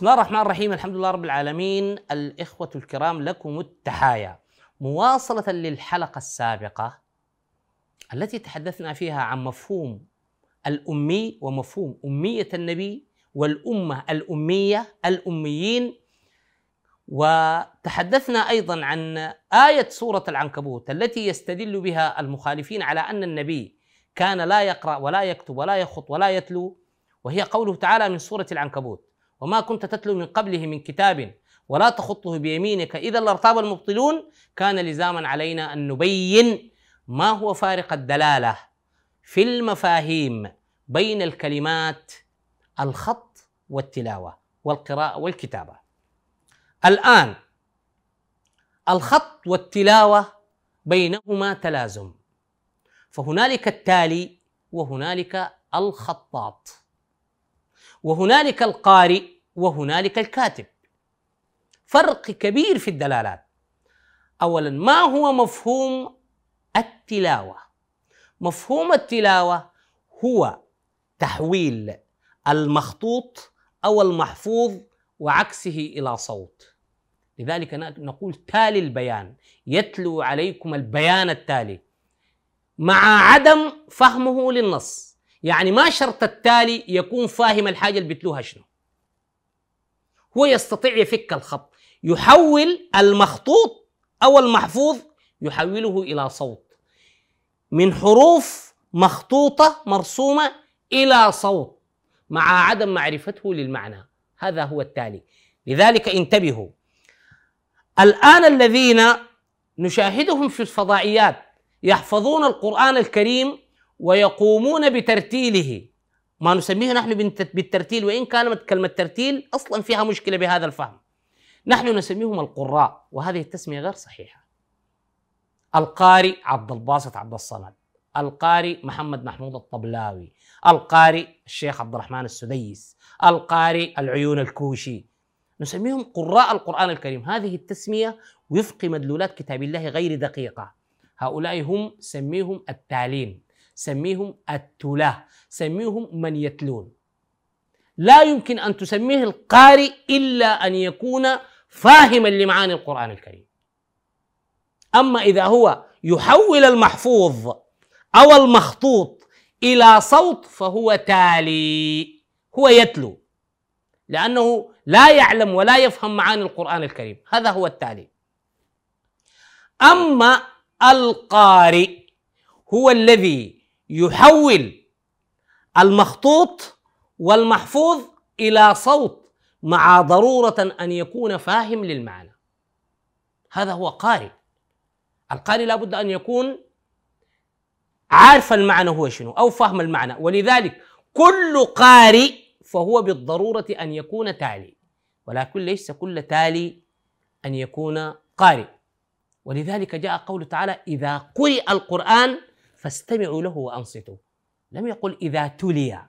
بسم الله الرحمن الرحيم الحمد لله رب العالمين. الإخوة الكرام لكم التحايا. مواصلة للحلقة السابقة التي تحدثنا فيها عن مفهوم الأمي ومفهوم أمية النبي والأمة الأمية الأميين. وتحدثنا أيضا عن آية سورة العنكبوت التي يستدل بها المخالفين على أن النبي كان لا يقرأ ولا يكتب ولا يخط ولا يتلو وهي قوله تعالى من سورة العنكبوت وما كنت تتلو من قبله من كتاب ولا تخطه بيمينك. إذا لارتاب المبطلون كان لزاما علينا أن نبين ما هو فارق الدلالة في المفاهيم بين الكلمات الخط والتلاوة والقراءة والكتابة. الآن الخط والتلاوة بينهما تلازم. فهنالك التالي وهنالك الخطاط. وهنالك القارئ وهنالك الكاتب. فرق كبير في الدلالات. اولا ما هو مفهوم التلاوة؟ مفهوم التلاوة هو تحويل المخطوط أو المحفوظ وعكسه إلى صوت. لذلك نقول تالي البيان. يتلو عليكم البيان التالي. مع عدم فهمه للنص. يعني ما شرط التالي يكون فاهم الحاجة اللي بتلوها شنو. هو يستطيع يفك الخط يحول المخطوط أو المحفوظ يحوله إلى صوت. من حروف مخطوطة مرسومة إلى صوت مع عدم معرفته للمعنى. هذا هو التالي. لذلك انتبهوا. الآن الذين نشاهدهم في الفضائيات يحفظون القرآن الكريم ويقومون بترتيله. ما نسميه نحن بالترتيل وإن كانت كلمة ترتيل أصلا فيها مشكلة بهذا الفهم. نحن نسميهم القراء وهذه التسمية غير صحيحة. القارئ عبد الباسط عبد الصمد القارئ محمد محمود الطبلاوي القارئ الشيخ عبد الرحمن السديس القارئ العيون الكوشي. نسميهم قراء القرآن الكريم. هذه التسمية وفق مدلولات كتاب الله غير دقيقة. هؤلاء هم سميهم التالين سميهم التلاه سميهم من يتلون. لا يمكن أن تسميه القارئ إلا أن يكون فاهما لمعاني القرآن الكريم. أما إذا هو يحول المحفوظ أو المخطوط إلى صوت فهو تالي هو يتلو. لأنه لا يعلم ولا يفهم معاني القرآن الكريم. هذا هو التالي. أما القارئ هو الذي يحول المخطوط والمحفوظ إلى صوت مع ضرورة أن يكون فاهم للمعنى. هذا هو قارئ. القارئ لابد أن يكون عارف المعنى هو شنو أو فهم المعنى. ولذلك كل قارئ فهو بالضرورة أن يكون تالي. ولكن ليس كل تالي أن يكون قارئ. ولذلك جاء قوله تعالى إذا قرئ القرآن فاستمعوا له وأنصتوا. لم يقل إذا تلي.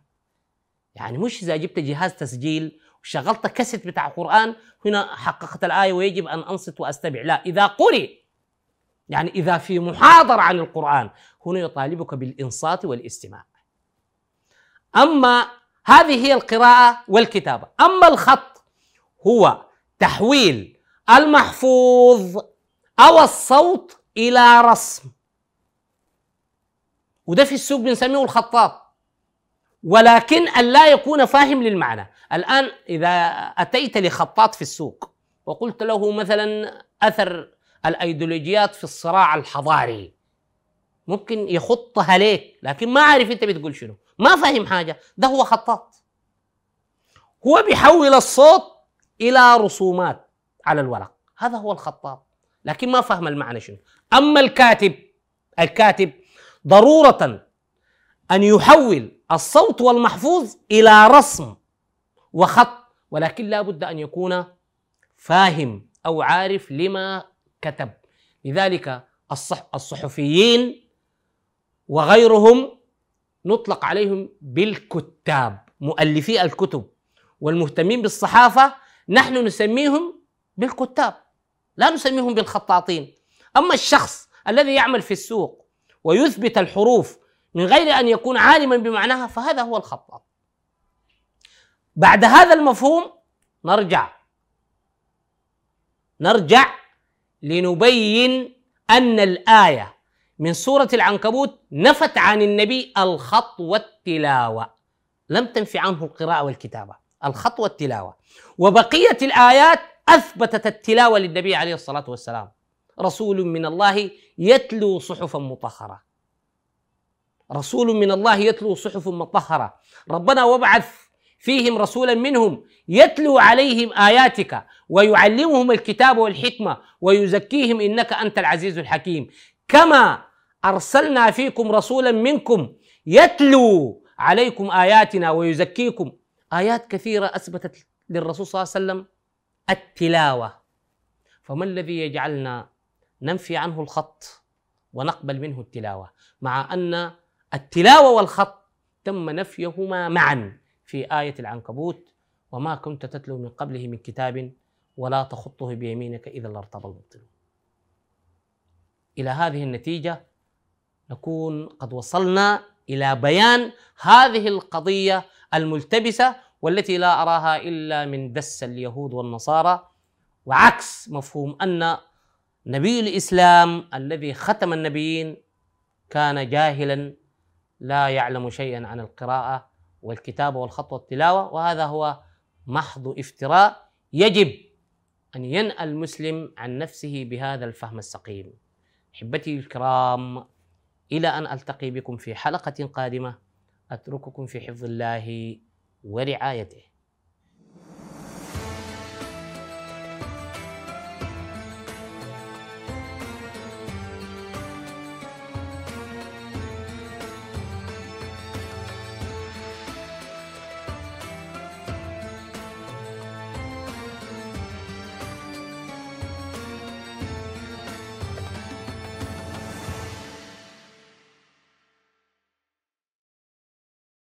يعني مش إذا جبت جهاز تسجيل وشغلت كاسيت بتاع القران هنا حققت الآية ويجب أن أنصت وأستمع. لا إذا قرئ يعني إذا في محاضرة عن القرآن هنا يطالبك بالإنصات والاستماع. أما هذه هي القراءة والكتابة. أما الخط هو تحويل المحفوظ أو الصوت إلى رسم. وده في السوق بنسميه الخطاط ولكن أن لا يكون فاهم للمعنى. الآن إذا أتيت لخطاط في السوق وقلت له مثلا أثر الأيديولوجيات في الصراع الحضاري ممكن يخطها ليك لكن ما عارف أنت بتقول شنو. ما فاهم حاجة. ده هو خطاط. هو بيحول الصوت إلى رسومات على الورق. هذا هو الخطاط لكن ما فهم المعنى شنو. أما الكاتب الكاتب ضرورة أن يحول الصوت والمحفوظ إلى رسم وخط ولكن لا بد أن يكون فاهم أو عارف لما كتب. لذلك الصح الصحفيين وغيرهم نطلق عليهم بالكتاب مؤلفي الكتب والمهتمين بالصحافة نحن نسميهم بالكتاب لا نسميهم بالخطاطين. أما الشخص الذي يعمل في السوق ويثبت الحروف من غير أن يكون عالما بمعناها فهذا هو الخطاط بعد هذا المفهوم نرجع. نرجع لنبين أن الآية من سورة العنكبوت نفت عن النبي الخط والتلاوة. لم تنفي عنه القراءة والكتابة. الخط والتلاوة. وبقية الآيات أثبتت التلاوة للنبي عليه الصلاة والسلام. رسول من الله يتلو صحفا مطهرة. رسول من الله يتلو صحف مطهرة. ربنا وابعث فيهم رسولا منهم يتلو عليهم آياتك ويعلمهم الكتاب والحكمة ويزكيهم إنك أنت العزيز الحكيم. كما أرسلنا فيكم رسولا منكم يتلو عليكم آياتنا ويزكيكم. آيات كثيرة أثبتت للرسول صلى الله عليه وسلم التلاوة. فما الذي يجعلنا ننفي عنه الخط ونقبل منه التلاوة مع أن التلاوة والخط تم نفيهما معا في آية العنكبوت وما كنت تتلو من قبله من كتاب ولا تخطه بيمينك إذا لارتضى المبطلون إلى هذه النتيجة نكون قد وصلنا إلى بيان هذه القضية الملتبسة والتي لا أراها إلا من دس اليهود والنصارى وعكس مفهوم أن نبي الإسلام الذي ختم النبيين كان جاهلا لا يعلم شيئا عن القراءة والكتابة والخط والتلاوة وهذا هو محض افتراء يجب أن ينأى المسلم عن نفسه بهذا الفهم السقيم. أحبتي الكرام إلى أن ألتقي بكم في حلقة قادمة. أترككم في حفظ الله ورعايته.